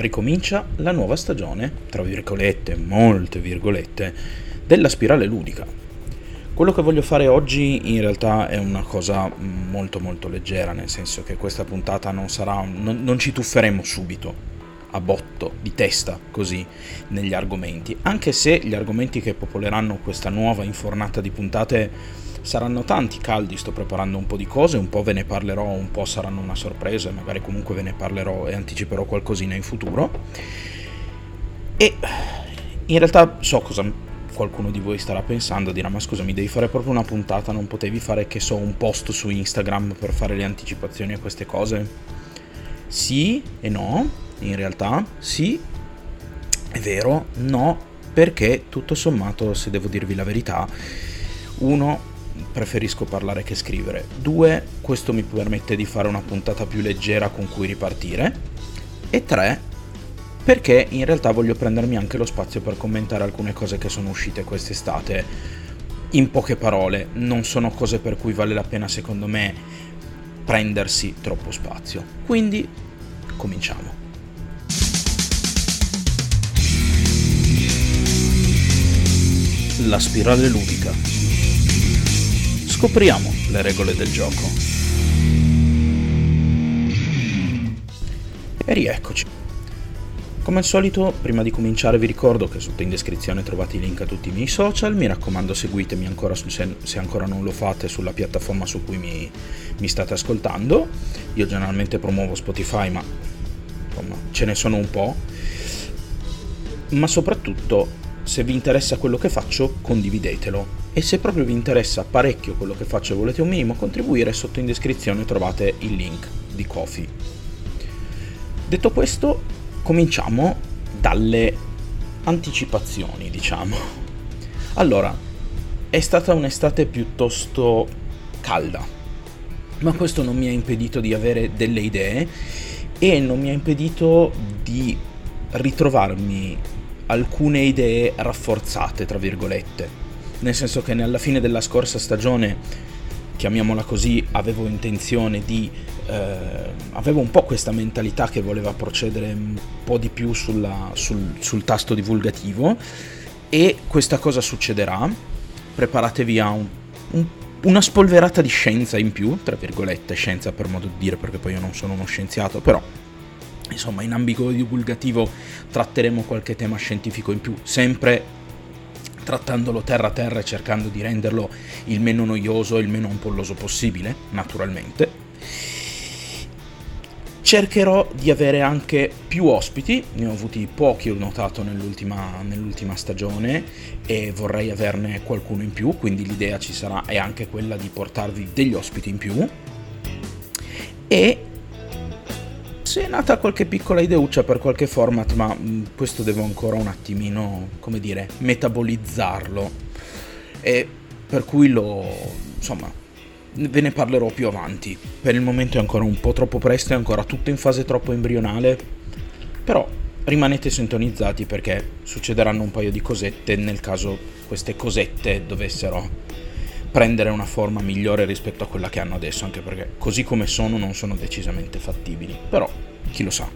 ricomincia la nuova stagione, tra virgolette, molte virgolette, della spirale ludica. Quello che voglio fare oggi in realtà è una cosa molto molto leggera, nel senso che questa puntata non sarà, non, non ci tufferemo subito a botto, di testa, così, negli argomenti, anche se gli argomenti che popoleranno questa nuova infornata di puntate saranno tanti caldi, sto preparando un po' di cose, un po' ve ne parlerò, un po' saranno una sorpresa, magari comunque ve ne parlerò e anticiperò qualcosina in futuro. E in realtà so cosa qualcuno di voi starà pensando, dirà ma scusa mi devi fare proprio una puntata, non potevi fare che so un post su Instagram per fare le anticipazioni a queste cose? Sì e no, in realtà sì, è vero, no, perché tutto sommato, se devo dirvi la verità, uno, preferisco parlare che scrivere, due, questo mi permette di fare una puntata più leggera con cui ripartire, e tre, perché in realtà voglio prendermi anche lo spazio per commentare alcune cose che sono uscite quest'estate. In poche parole, non sono cose per cui vale la pena secondo me prendersi troppo spazio. Quindi cominciamo. La spirale ludica. Scopriamo le regole del gioco. E rieccoci. Come al solito, prima di cominciare vi ricordo che sotto in descrizione trovate i link a tutti i miei social, mi raccomando seguitemi ancora su, se, se, ancora non lo fate sulla piattaforma su cui mi, mi state ascoltando. Io generalmente promuovo Spotify, ma insomma ce ne sono un po'. Ma soprattutto se vi interessa quello che faccio, condividetelo. E se proprio vi interessa parecchio quello che faccio e volete un minimo contribuire, sotto in descrizione trovate il link di Kofi. Detto questo, cominciamo dalle anticipazioni, diciamo. Allora, è stata un'estate piuttosto calda, ma questo non mi ha impedito di avere delle idee e non mi ha impedito di ritrovarmi alcune idee rafforzate, tra virgolette. Nel senso che alla fine della scorsa stagione, chiamiamola così, avevo intenzione di... Eh, avevo un po' questa mentalità che voleva procedere un po' di più sulla, sul, sul tasto divulgativo e questa cosa succederà. Preparatevi a un, un una spolverata di scienza in più, tra virgolette, scienza per modo di dire, perché poi io non sono uno scienziato, però Insomma, in ambito divulgativo tratteremo qualche tema scientifico in più, sempre trattandolo terra a terra e cercando di renderlo il meno noioso e il meno ampolloso possibile, naturalmente. Cercherò di avere anche più ospiti, ne ho avuti pochi ho notato nell'ultima, nell'ultima stagione e vorrei averne qualcuno in più, quindi l'idea ci sarà è anche quella di portarvi degli ospiti in più. E se è nata qualche piccola ideuccia per qualche format, ma mm, questo devo ancora un attimino, come dire, metabolizzarlo. E per cui lo, insomma, ve ne parlerò più avanti. Per il momento è ancora un po' troppo presto, è ancora tutto in fase troppo embrionale. Però rimanete sintonizzati perché succederanno un paio di cosette nel caso queste cosette dovessero prendere una forma migliore rispetto a quella che hanno adesso, anche perché così come sono non sono decisamente fattibili, però chi lo sa.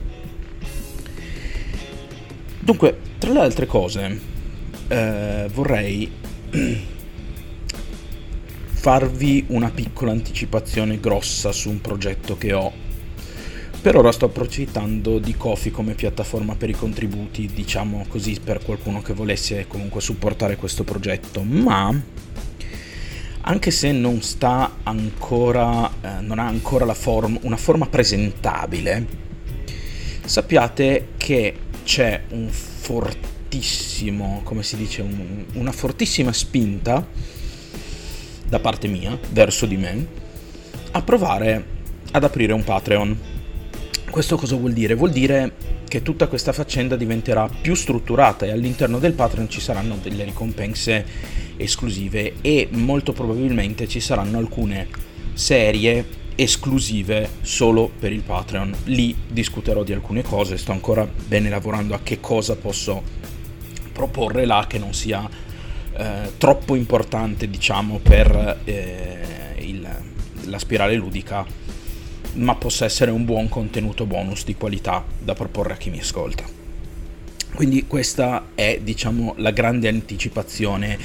Dunque, tra le altre cose, eh, vorrei farvi una piccola anticipazione grossa su un progetto che ho. Per ora sto approfittando di Kofi come piattaforma per i contributi, diciamo così, per qualcuno che volesse comunque supportare questo progetto, ma anche se non ancora, eh, non ha ancora form- una forma presentabile, sappiate che c'è un fortissimo, come si dice, un, una fortissima spinta da parte mia, verso di me, a provare ad aprire un Patreon. Questo cosa vuol dire? Vuol dire che tutta questa faccenda diventerà più strutturata e all'interno del Patreon ci saranno delle ricompense esclusive e molto probabilmente ci saranno alcune serie esclusive solo per il Patreon. Lì discuterò di alcune cose, sto ancora bene lavorando a che cosa posso proporre là che non sia eh, troppo importante, diciamo, per eh, il, la spirale ludica ma possa essere un buon contenuto bonus di qualità da proporre a chi mi ascolta. Quindi questa è, diciamo, la grande anticipazione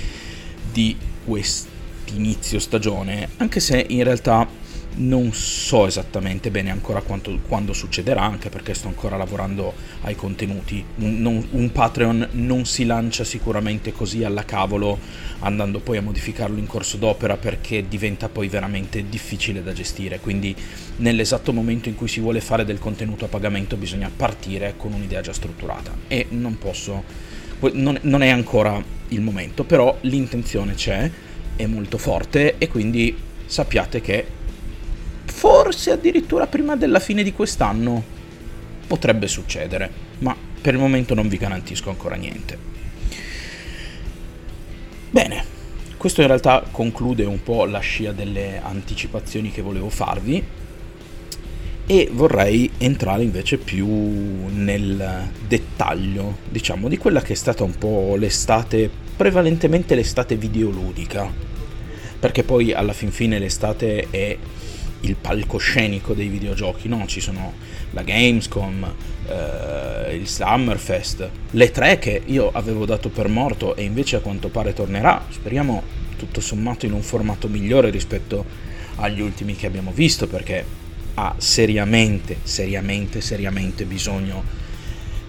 di quest'inizio stagione, anche se in realtà non so esattamente bene ancora quanto, quando succederà, anche perché sto ancora lavorando ai contenuti. Un, non, un, Patreon non si lancia sicuramente così alla cavolo, andando poi a modificarlo in corso d'opera, perché diventa poi veramente difficile da gestire. Quindi, nell'esatto momento in cui si vuole fare del contenuto a pagamento, bisogna partire con un'idea già strutturata. E non posso, non, non è ancora il momento, però l'intenzione c'è, è molto forte, e quindi sappiate che forse addirittura prima della fine di quest'anno potrebbe succedere, ma per il momento non vi garantisco ancora niente. Bene, questo in realtà conclude un po' la scia delle anticipazioni che volevo farvi e vorrei entrare invece più nel dettaglio, diciamo, di quella che è stata un po' l'estate, prevalentemente l'estate videoludica, perché poi alla fin fine l'estate è il palcoscenico dei videogiochi, no? Ci sono la Gamescom, eh, il Summerfest, le tre che io avevo dato per morto e invece a quanto pare tornerà, speriamo tutto sommato in un formato migliore rispetto agli ultimi che abbiamo visto perché ha seriamente, seriamente, seriamente bisogno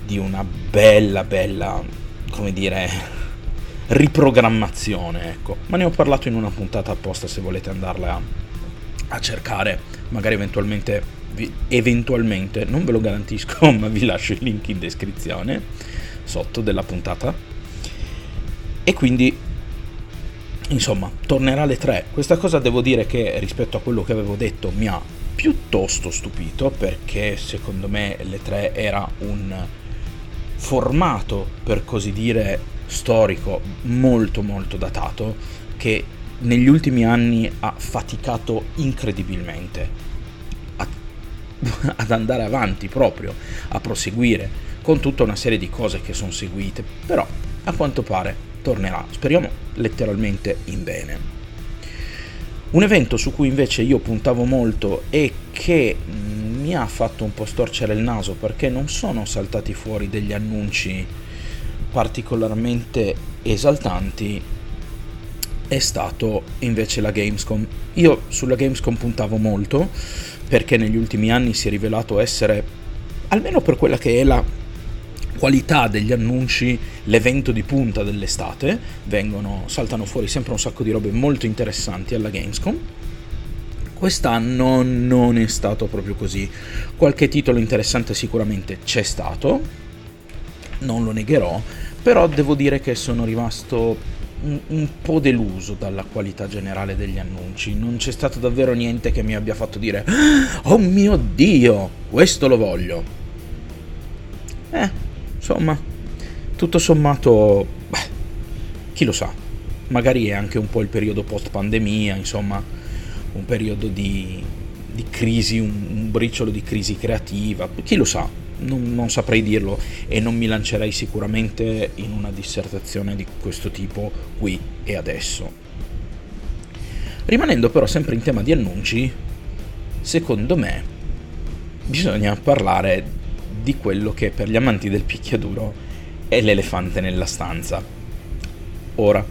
di una bella, bella, come dire, riprogrammazione, ecco. Ma ne ho parlato in una puntata apposta se volete andarla a a cercare, magari eventualmente, eventualmente, non ve lo garantisco, ma vi lascio il link in descrizione sotto della puntata. E quindi, insomma, tornerà alle 3. Questa cosa devo dire che rispetto a quello che avevo detto mi ha piuttosto stupito perché secondo me le 3 era un formato, per così dire, storico molto molto datato che negli ultimi anni ha faticato incredibilmente a, ad andare avanti proprio, a proseguire con tutta una serie di cose che sono seguite, però a quanto pare tornerà, speriamo letteralmente in bene. Un evento su cui invece io puntavo molto e che mm, mi ha fatto un po' storcere il naso perché non sono saltati fuori degli annunci particolarmente esaltanti è stato invece la Gamescom. Io sulla Gamescom puntavo molto perché negli ultimi anni si è rivelato essere, almeno per quella che è la qualità degli annunci, l'evento di punta dell'estate, vengono, saltano fuori sempre un sacco di robe molto interessanti alla Gamescom. Quest'anno non è stato proprio così. Qualche titolo interessante sicuramente c'è stato, non lo negherò, però devo dire che sono rimasto un, un, po' deluso dalla qualità generale degli annunci. Non c'è stato davvero niente che mi abbia fatto dire Oh mio Dio, questo lo voglio. Eh, insomma, tutto sommato, beh, chi lo sa. Magari è anche un po' il periodo post pandemia, insomma, un periodo di, di crisi, un, un briciolo di crisi creativa, chi lo sa non, non, saprei dirlo e non mi lancerei sicuramente in una dissertazione di questo tipo qui e adesso. Rimanendo però sempre in tema di annunci, secondo me bisogna parlare di quello che per gli amanti del picchiaduro è l'elefante nella stanza. Ora,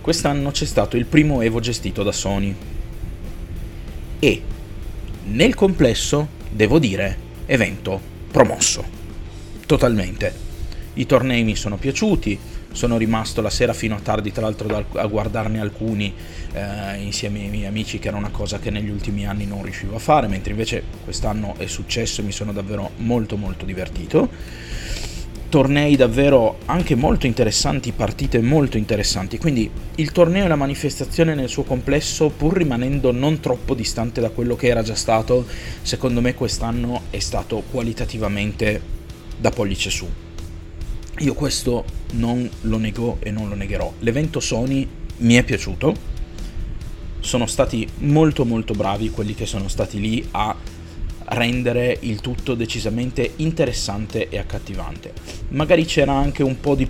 quest'anno c'è stato il primo Evo gestito da Sony e nel complesso, devo dire, evento promosso. Totalmente. I tornei mi sono piaciuti, sono rimasto la sera fino a tardi tra l'altro a guardarne alcuni eh, insieme ai miei amici che era una cosa che negli ultimi anni non riuscivo a fare, mentre invece quest'anno è successo e mi sono davvero molto molto divertito tornei davvero anche molto interessanti, partite molto interessanti. Quindi il torneo e la manifestazione nel suo complesso, pur rimanendo non troppo distante da quello che era già stato, secondo me quest'anno è stato qualitativamente da pollice su. Io questo non lo nego e non lo negherò. L'evento Sony mi è piaciuto. Sono stati molto molto bravi quelli che sono stati lì a rendere il tutto decisamente interessante e accattivante. Magari c'era anche un po' di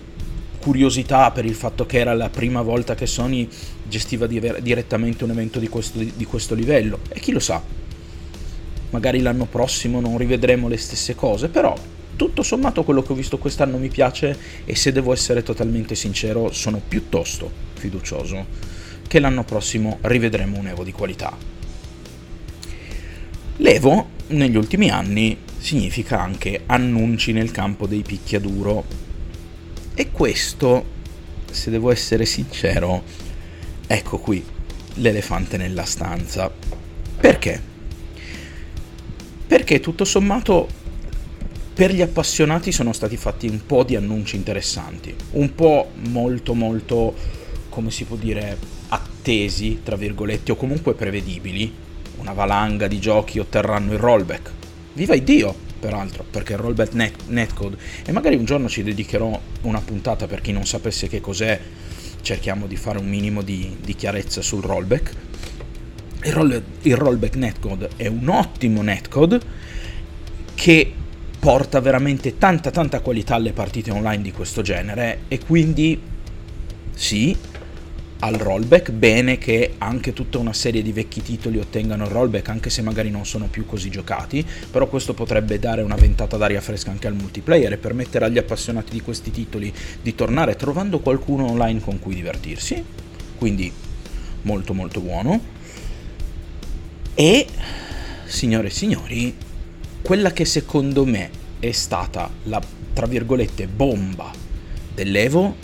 curiosità per il fatto che era la prima volta che Sony gestiva direttamente un evento di questo, di questo livello e chi lo sa. magari l'anno prossimo non rivedremo le stesse cose, però tutto sommato quello che ho visto quest'anno mi piace e se devo essere totalmente sincero sono piuttosto fiducioso che l'anno prossimo rivedremo un Evo di qualità. L'Evo negli ultimi anni significa anche annunci nel campo dei picchiaduro e questo, se devo essere sincero, ecco qui l'elefante nella stanza. Perché? Perché tutto sommato per gli appassionati sono stati fatti un po' di annunci interessanti, un po' molto molto, come si può dire, attesi, tra virgolette, o comunque prevedibili. Una valanga di giochi otterranno il rollback. Viva Dio, peraltro, perché il rollback net- netcode, e magari un giorno ci dedicherò una puntata per chi non sapesse che cos'è, cerchiamo di fare un minimo di, di chiarezza sul rollback. Il, roll- il rollback netcode è un ottimo netcode che porta veramente tanta tanta qualità alle partite online di questo genere e quindi sì, al rollback, bene che anche tutta una serie di vecchi titoli ottengano il rollback anche se magari non sono più così giocati, però questo potrebbe dare una ventata d'aria fresca anche al multiplayer e permettere agli appassionati di questi titoli di tornare trovando qualcuno online con cui divertirsi, quindi molto molto buono. E, signore e signori, quella che secondo me è stata la, tra virgolette, bomba dell'Evo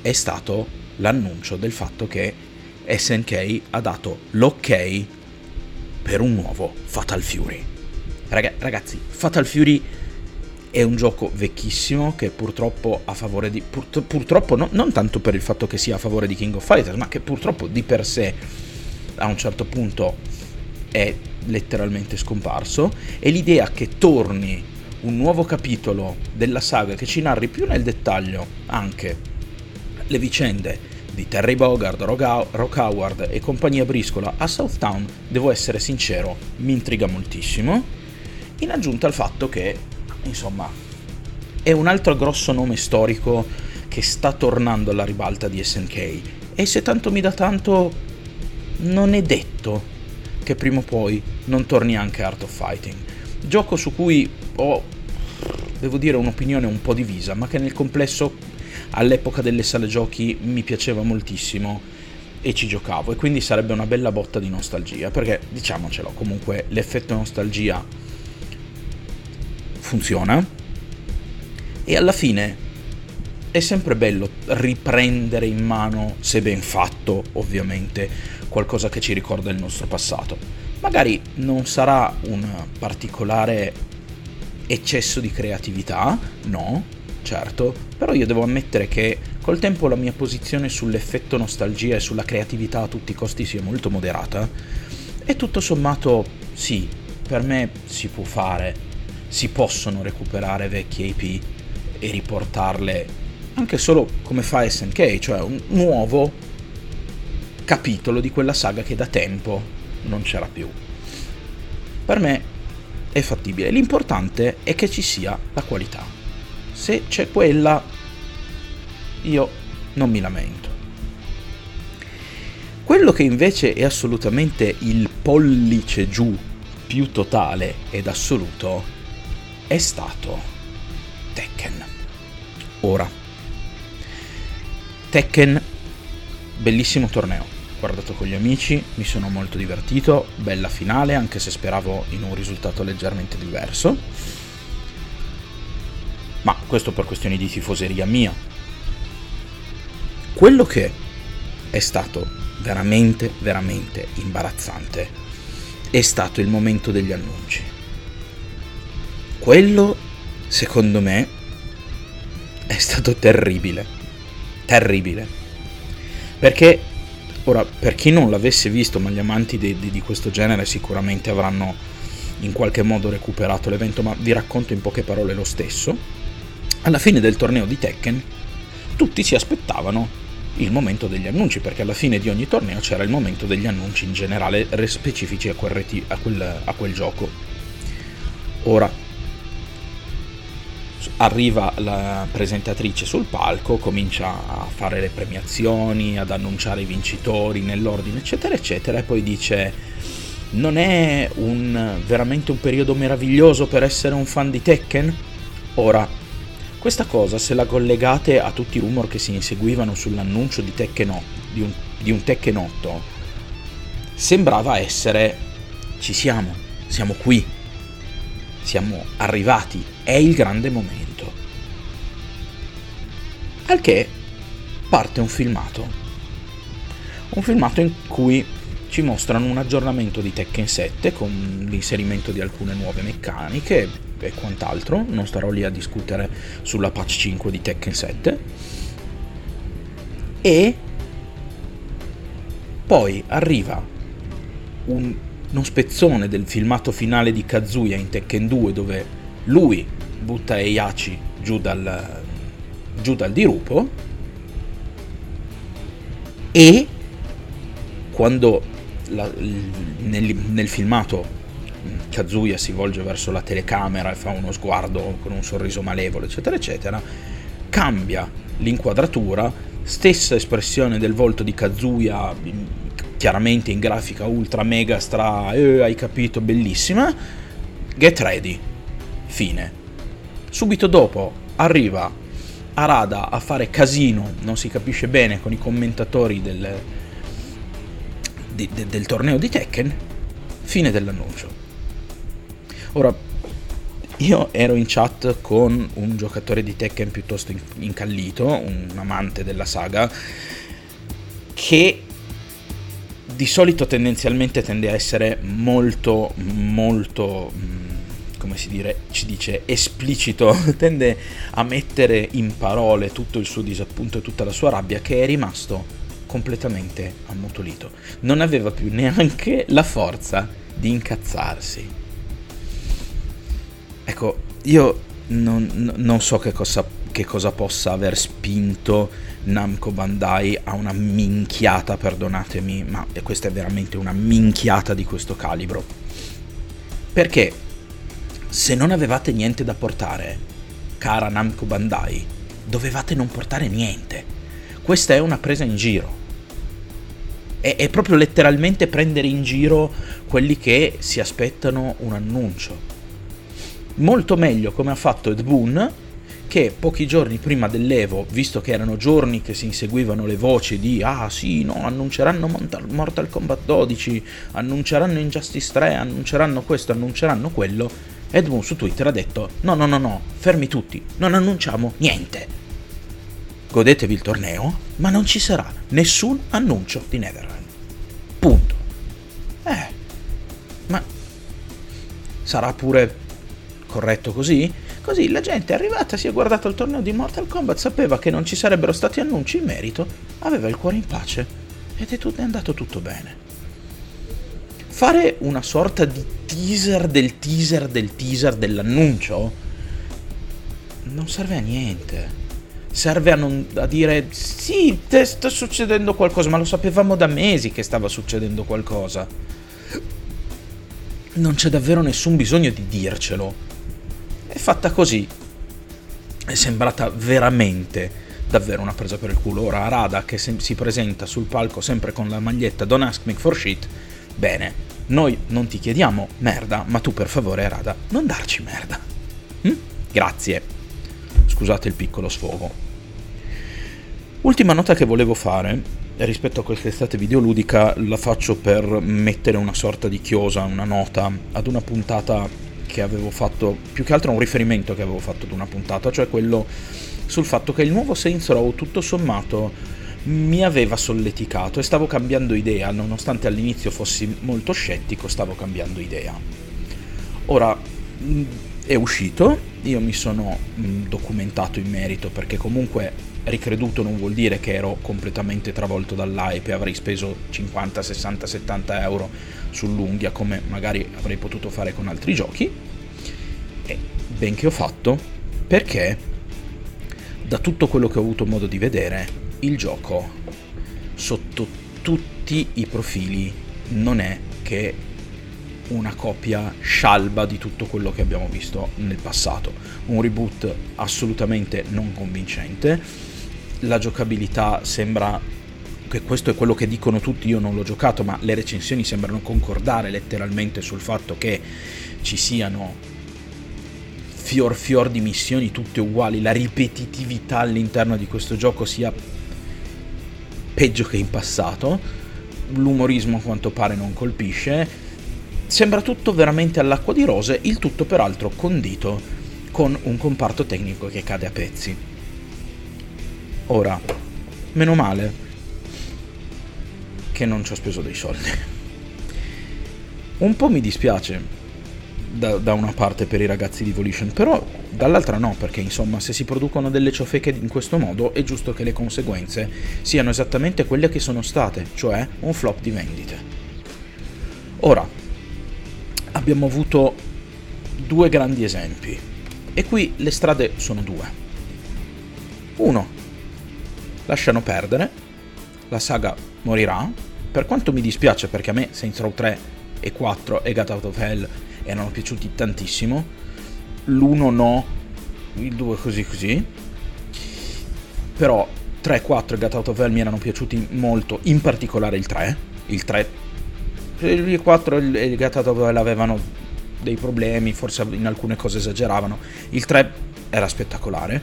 è stato l'annuncio del fatto che SNK ha dato l'ok per un nuovo Fatal Fury. Raga, ragazzi, Fatal Fury è un gioco vecchissimo che purtroppo a favore di... Pur, purtroppo no, non tanto per il fatto che sia a favore di King of Fighters, ma che purtroppo di per sé a un certo punto è letteralmente scomparso e l'idea che torni un nuovo capitolo della saga che ci narri più nel dettaglio anche le vicende di Terry Bogard, Rock Howard e compagnia briscola a Southtown, devo essere sincero, mi intriga moltissimo, in aggiunta al fatto che, insomma, è un altro grosso nome storico che sta tornando alla ribalta di SNK e se tanto mi dà tanto, non è detto che prima o poi non torni anche Art of Fighting. Gioco su cui ho, devo dire, un'opinione un po' divisa, ma che nel complesso all'epoca delle sale giochi mi piaceva moltissimo e ci giocavo e quindi sarebbe una bella botta di nostalgia, perché diciamocelo, comunque l'effetto nostalgia funziona e alla fine è sempre bello riprendere in mano, se ben fatto ovviamente, qualcosa che ci ricorda il nostro passato. Magari non sarà un particolare eccesso di creatività, no, certo, però io devo ammettere che col tempo la mia posizione sull'effetto nostalgia e sulla creatività a tutti i costi sia molto moderata e tutto sommato sì, per me si può fare, si possono recuperare vecchie IP e riportarle anche solo come fa SNK, cioè un nuovo capitolo di quella saga che da tempo non c'era più. Per me è fattibile, l'importante è che ci sia la qualità. Se c'è quella, io non mi lamento. Quello che invece è assolutamente il pollice giù più totale ed assoluto è stato Tekken. Ora, Tekken, bellissimo torneo. Guardato con gli amici, mi sono molto divertito, bella finale, anche se speravo in un risultato leggermente diverso. Ma questo per questioni di tifoseria mia. Quello che è stato veramente, veramente imbarazzante è stato il momento degli annunci. Quello, secondo me, è stato terribile terribile. Perché, ora, per chi non l'avesse visto, ma gli amanti di, di, di questo genere sicuramente avranno in qualche modo recuperato l'evento, ma vi racconto in poche parole lo stesso. Alla fine del torneo di Tekken, tutti si aspettavano il momento degli annunci, perché alla fine di ogni torneo c'era il momento degli annunci in generale specifici a quel, reti- a quel, a quel gioco. Ora, arriva la presentatrice sul palco, comincia a fare le premiazioni, ad annunciare i vincitori nell'ordine, eccetera, eccetera, e poi dice Non è un, veramente un periodo meraviglioso per essere un fan di Tekken? Ora, questa cosa se la collegate a tutti i rumor che si inseguivano sull'annuncio di, Tekken 8, di, un, di un Tekken 8, sembrava essere ci siamo, siamo qui, siamo arrivati, è il grande momento. Al che parte un filmato. Un filmato in cui ci mostrano un aggiornamento di Tekken 7 con l'inserimento di alcune nuove meccaniche e quant'altro. Non starò lì a discutere sulla patch 5 di Tekken 7. E poi arriva un, uno spezzone del filmato finale di Kazuya in Tekken 2 dove lui butta Eiachi giù dal, giù dal dirupo e quando la, nel, nel filmato Kazuya si volge verso la telecamera e fa uno sguardo con un sorriso malevolo, eccetera, eccetera, cambia l'inquadratura, stessa espressione del volto di Kazuya, chiaramente in grafica ultra mega stra, eh, hai capito, bellissima, get ready, fine. Subito dopo arriva Arada a fare casino, non si capisce bene, con i commentatori del, di, de, del torneo di Tekken, fine dell'annuncio. Ora, io ero in chat con un giocatore di Tekken piuttosto incallito, un amante della saga, che di solito tendenzialmente tende a essere molto, molto, mm, come si dire, ci dice, esplicito, tende a mettere in parole tutto il suo disappunto e tutta la sua rabbia che è rimasto completamente ammutolito. Non aveva più neanche la forza di incazzarsi. Ecco, io non, non so che cosa, che cosa, possa aver spinto Namco Bandai a una minchiata, perdonatemi, ma questa è veramente una minchiata di questo calibro. Perché se non avevate niente da portare, cara Namco Bandai, dovevate non portare niente. Questa è una presa in giro. È, è proprio letteralmente prendere in giro quelli che si aspettano un annuncio molto meglio come ha fatto Ed Boon che pochi giorni prima dell'Evo, visto che erano giorni che si inseguivano le voci di ah sì, no, annunceranno Mortal Kombat 12, annunceranno Injustice 3, annunceranno questo, annunceranno quello, Ed Boon su Twitter ha detto no, no, no, no, fermi tutti, non annunciamo niente. Godetevi il torneo, ma non ci sarà nessun annuncio di Netherland. Punto. Eh, ma sarà pure corretto così? Così la gente è arrivata, si è guardata il torneo di Mortal Kombat, sapeva che non ci sarebbero stati annunci in merito, aveva il cuore in pace ed è, tutto, è andato tutto bene. Fare una sorta di teaser del teaser del teaser dell'annuncio non serve a niente. Serve a, non, a dire sì, sta succedendo qualcosa, ma lo sapevamo da mesi che stava succedendo qualcosa. Non c'è davvero nessun bisogno di dircelo è fatta così. È sembrata veramente davvero una presa per il culo. Ora Arada che si presenta sul palco sempre con la maglietta Don't ask me for shit. Bene, noi non ti chiediamo merda, ma tu per favore Arada non darci merda. Hm? Grazie. Scusate il piccolo sfogo. Ultima nota che volevo fare rispetto a quest'estate videoludica la faccio per mettere una sorta di chiosa, una nota ad una puntata che avevo fatto, più che altro un riferimento che avevo fatto ad una puntata, cioè quello sul fatto che il nuovo Saints Row tutto sommato mi aveva solleticato e stavo cambiando idea, nonostante all'inizio fossi molto scettico, stavo cambiando idea. Ora è uscito, io mi sono documentato in merito perché comunque ricreduto non vuol dire che ero completamente travolto dall'hype e avrei speso 50, 60, 70 euro sull'unghia come magari avrei potuto fare con altri giochi. E ben che ho fatto perché da tutto quello che ho avuto modo di vedere il gioco sotto tutti i profili non è che una copia scialba di tutto quello che abbiamo visto nel passato. Un reboot assolutamente non convincente. La giocabilità sembra che questo è quello che dicono tutti, io non l'ho giocato, ma le recensioni sembrano concordare letteralmente sul fatto che ci siano fior fior di missioni tutte uguali, la ripetitività all'interno di questo gioco sia peggio che in passato, l'umorismo a quanto pare non colpisce, sembra tutto veramente all'acqua di rose, il tutto peraltro condito con un comparto tecnico che cade a pezzi. Ora, meno male, che non ci ho speso dei soldi. Un po' mi dispiace da, da, una parte per i ragazzi di Evolution, però dall'altra no, perché insomma se si producono delle ciofeche in questo modo è giusto che le conseguenze siano esattamente quelle che sono state, cioè un flop di vendite. Ora, abbiamo avuto due grandi esempi e qui le strade sono due. Uno, lasciano perdere, la saga morirà, per quanto mi dispiace perché a me Saints Row 3 e 4 e God Out of Hell erano piaciuti tantissimo, l'1 no, il 2 così così, però 3, 4 e God Out of Hell mi erano piaciuti molto, in particolare il 3, il 3, il 4 e il God Out of Hell avevano dei problemi, forse in alcune cose esageravano, il 3 era spettacolare,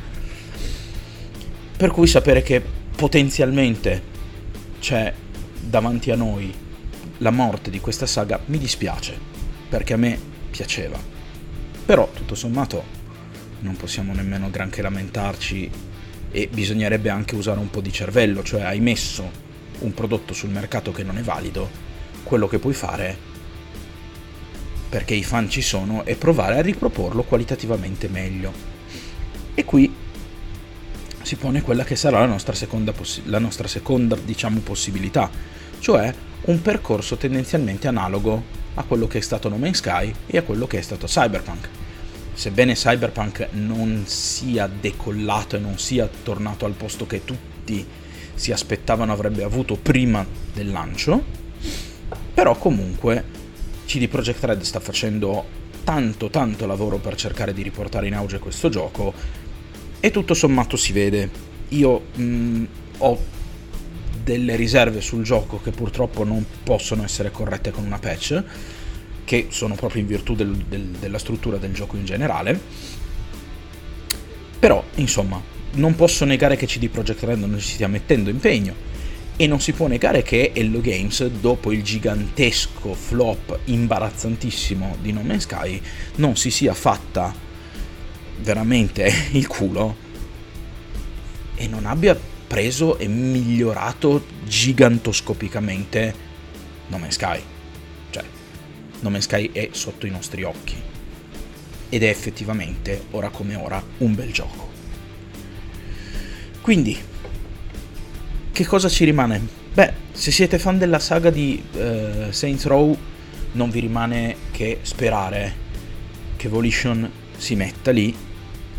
per cui sapere che potenzialmente c'è davanti a noi la morte di questa saga mi dispiace, perché a me piaceva. Però, tutto sommato, non possiamo nemmeno granché lamentarci e bisognerebbe anche usare un po' di cervello, cioè hai messo un prodotto sul mercato che non è valido, quello che puoi fare perché i fan ci sono è provare a riproporlo qualitativamente meglio. E qui si pone quella che sarà la nostra seconda, possi- la nostra seconda diciamo, possibilità, cioè un percorso tendenzialmente analogo a quello che è stato No Man's Sky e a quello che è stato Cyberpunk. Sebbene Cyberpunk non sia decollato e non sia tornato al posto che tutti si aspettavano avrebbe avuto prima del lancio, però comunque CD Projekt Red sta facendo tanto tanto lavoro per cercare di riportare in auge questo gioco e tutto sommato si vede. Io mh, mm, ho delle riserve sul gioco che purtroppo non possono essere corrette con una patch, che sono proprio in virtù del, del, della struttura del gioco in generale. Però, insomma, non posso negare che CD Projekt Red non si stia mettendo impegno e non si può negare che Hello Games, dopo il gigantesco flop imbarazzantissimo di No Man's Sky, non si sia fatta veramente il culo e non abbia preso e migliorato gigantoscopicamente No Man's Sky. Cioè, No Man's Sky è sotto i nostri occhi. Ed è effettivamente, ora come ora, un bel gioco. Quindi, che cosa ci rimane? Beh, se siete fan della saga di uh, Saints Row, non vi rimane che sperare che Volition si metta lì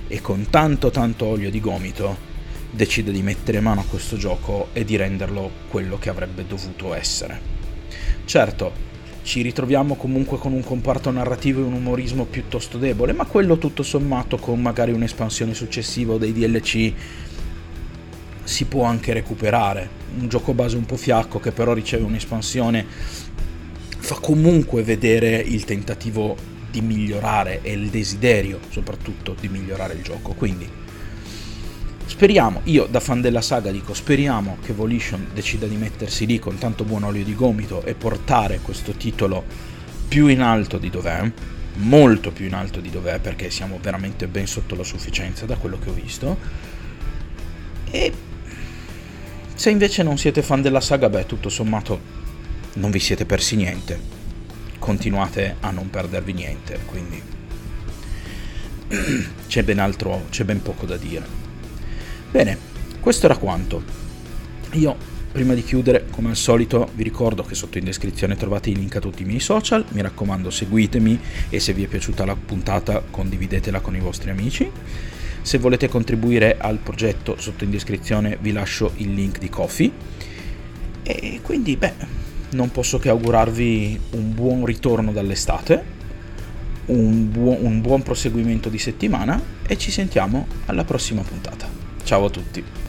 e con tanto tanto olio di gomito decide di mettere mano a questo gioco e di renderlo quello che avrebbe dovuto essere. Certo, ci ritroviamo comunque con un comparto narrativo e un umorismo piuttosto debole, ma quello tutto sommato con magari un'espansione successiva o dei DLC si può anche recuperare. Un gioco base un po' fiacco che però riceve un'espansione fa comunque vedere il tentativo di migliorare e il desiderio soprattutto di migliorare il gioco. Quindi Speriamo, io da fan della saga dico, speriamo che Volition decida di mettersi lì con tanto buon olio di gomito e portare questo titolo più in alto di dov'è, molto più in alto di dov'è perché siamo veramente ben sotto la sufficienza da quello che ho visto. E se invece non siete fan della saga, beh, tutto sommato non vi siete persi niente. Continuate a non perdervi niente, quindi c'è ben altro, c'è ben poco da dire. Bene, questo era quanto. Io, prima di chiudere, come al solito, vi ricordo che sotto in descrizione trovate i link a tutti i miei social, mi raccomando seguitemi e se vi è piaciuta la puntata condividetela con i vostri amici. Se volete contribuire al progetto sotto in descrizione vi lascio il link di Coffee. E quindi, beh, non posso che augurarvi un buon ritorno dall'estate, un buon, un buon proseguimento di settimana e ci sentiamo alla prossima puntata. Ciao a tutti.